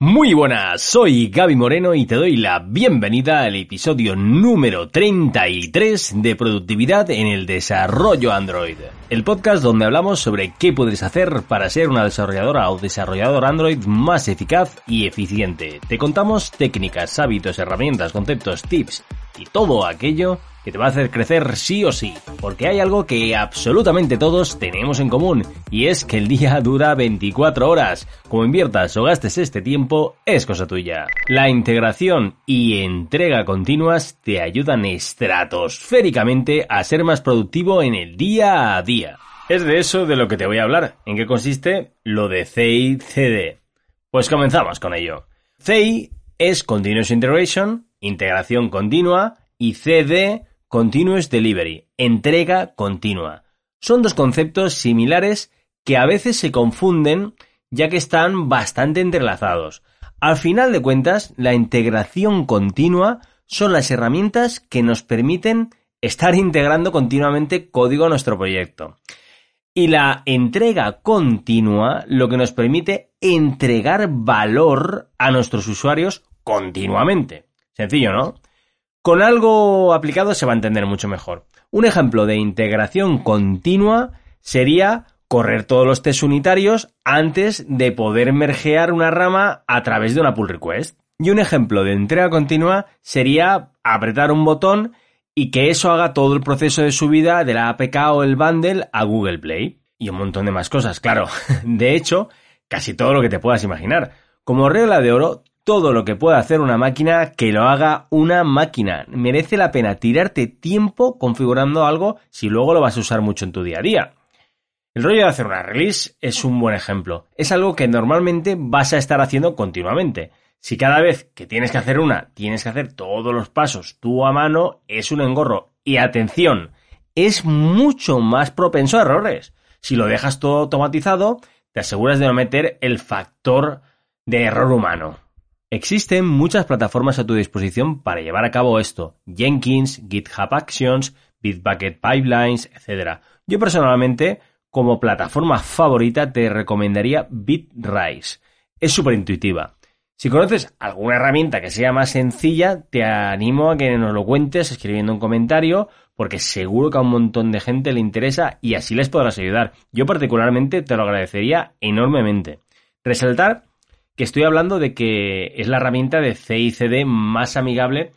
Muy buenas, soy Gaby Moreno y te doy la bienvenida al episodio número 33 de Productividad en el Desarrollo Android. El podcast donde hablamos sobre qué puedes hacer para ser una desarrolladora o desarrollador Android más eficaz y eficiente. Te contamos técnicas, hábitos, herramientas, conceptos, tips y todo aquello que te va a hacer crecer sí o sí, porque hay algo que absolutamente todos tenemos en común, y es que el día dura 24 horas. Como inviertas o gastes este tiempo, es cosa tuya. La integración y entrega continuas te ayudan estratosféricamente a ser más productivo en el día a día. Es de eso de lo que te voy a hablar. ¿En qué consiste lo de CI/CD? Pues comenzamos con ello. CI es Continuous Integration, integración continua, y CD Continuous Delivery, entrega continua. Son dos conceptos similares que a veces se confunden ya que están bastante entrelazados. Al final de cuentas, la integración continua son las herramientas que nos permiten estar integrando continuamente código a nuestro proyecto. Y la entrega continua lo que nos permite entregar valor a nuestros usuarios continuamente. Sencillo, ¿no? Con algo aplicado se va a entender mucho mejor. Un ejemplo de integración continua sería correr todos los tests unitarios antes de poder mergear una rama a través de una pull request. Y un ejemplo de entrega continua sería apretar un botón y que eso haga todo el proceso de subida de la APK o el bundle a Google Play. Y un montón de más cosas, claro. De hecho, casi todo lo que te puedas imaginar. Como regla de oro, todo lo que pueda hacer una máquina, que lo haga una máquina. Merece la pena tirarte tiempo configurando algo si luego lo vas a usar mucho en tu día a día. El rollo de hacer una release es un buen ejemplo. Es algo que normalmente vas a estar haciendo continuamente. Si cada vez que tienes que hacer una, tienes que hacer todos los pasos tú a mano, es un engorro. Y atención, es mucho más propenso a errores. Si lo dejas todo automatizado, te aseguras de no meter el factor de error humano. Existen muchas plataformas a tu disposición para llevar a cabo esto. Jenkins, GitHub Actions, Bitbucket Pipelines, etc. Yo personalmente, como plataforma favorita, te recomendaría Bitrise. Es súper intuitiva. Si conoces alguna herramienta que sea más sencilla, te animo a que nos lo cuentes escribiendo un comentario, porque seguro que a un montón de gente le interesa y así les podrás ayudar. Yo particularmente te lo agradecería enormemente. Resaltar que estoy hablando de que es la herramienta de CICD más amigable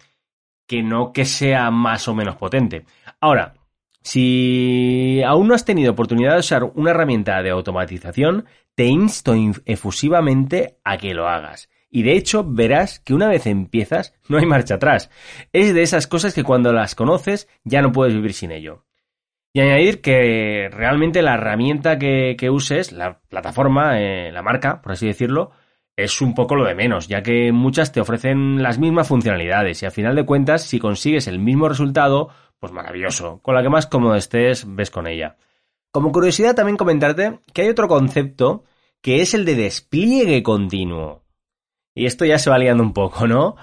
que no que sea más o menos potente. Ahora, si aún no has tenido oportunidad de usar una herramienta de automatización, te insto efusivamente a que lo hagas. Y de hecho verás que una vez empiezas no hay marcha atrás. Es de esas cosas que cuando las conoces ya no puedes vivir sin ello. Y añadir que realmente la herramienta que, uses, la plataforma, eh, la marca, por así decirlo, es un poco lo de menos, ya que muchas te ofrecen las mismas funcionalidades y a final de cuentas, si consigues el mismo resultado, pues maravilloso. Con la que más cómodo estés, ves con ella. Como curiosidad también comentarte que hay otro concepto que es el de despliegue continuo. Y esto ya se va liando un poco, ¿no?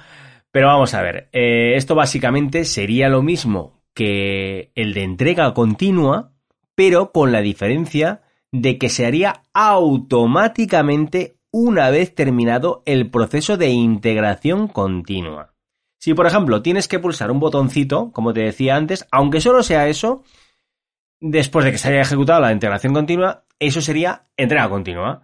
Pero vamos a ver, eh, esto básicamente sería lo mismo que el de entrega continua, pero con la diferencia de que se haría automáticamente una vez terminado el proceso de integración continua. Si, por ejemplo, tienes que pulsar un botoncito, como te decía antes, aunque solo sea eso, después de que se haya ejecutado la integración continua, eso sería entrega continua.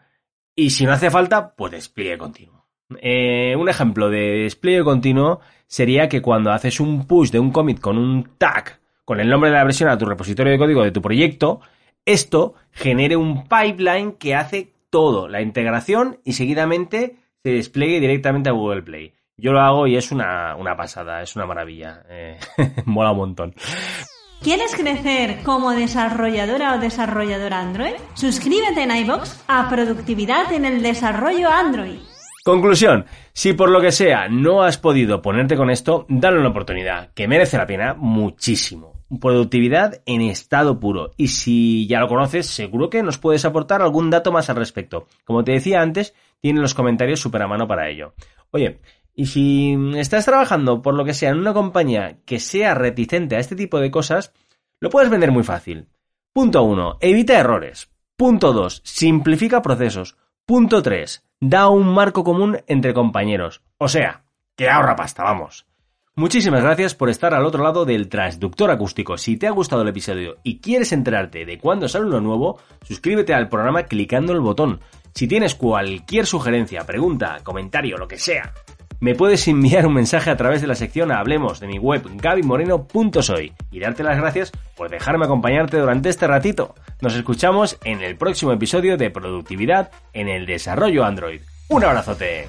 Y si no hace falta, pues despliegue continuo. Eh, un ejemplo de despliegue continuo sería que cuando haces un push de un commit con un tag con el nombre de la versión a tu repositorio de código de tu proyecto, esto genere un pipeline que hace todo, la integración y seguidamente se despliegue directamente a Google Play. Yo lo hago y es una, pasada, es una maravilla. Eh, mola un montón. ¿Quieres crecer como desarrolladora o desarrollador Android? Suscríbete en iBox a Productividad en el Desarrollo Android. Conclusión, si por lo que sea no has podido ponerte con esto, dale una oportunidad, que merece la pena muchísimo productividad en estado puro. Y si ya lo conoces, seguro que nos puedes aportar algún dato más al respecto. Como te decía antes, tiene los comentarios súper a mano para ello. Oye, y si estás trabajando por lo que sea en una compañía que sea reticente a este tipo de cosas, lo puedes vender muy fácil. Punto 1. Evita errores. Punto 2. Simplifica procesos. Punto 3. da un marco común entre compañeros. O sea, que ahorra pasta, vamos. Muchísimas gracias por estar al otro lado del transductor acústico. Si te ha gustado el episodio y quieres enterarte de cuándo sale uno nuevo, suscríbete al programa clicando el botón. Si tienes cualquier sugerencia, pregunta, comentario, lo que sea, me puedes enviar un mensaje a través de la sección Hablemos de mi web gabimoreno.soy y darte las gracias por dejarme acompañarte durante este ratito. Nos escuchamos en el próximo episodio de Productividad en el Desarrollo Android. Un abrazote.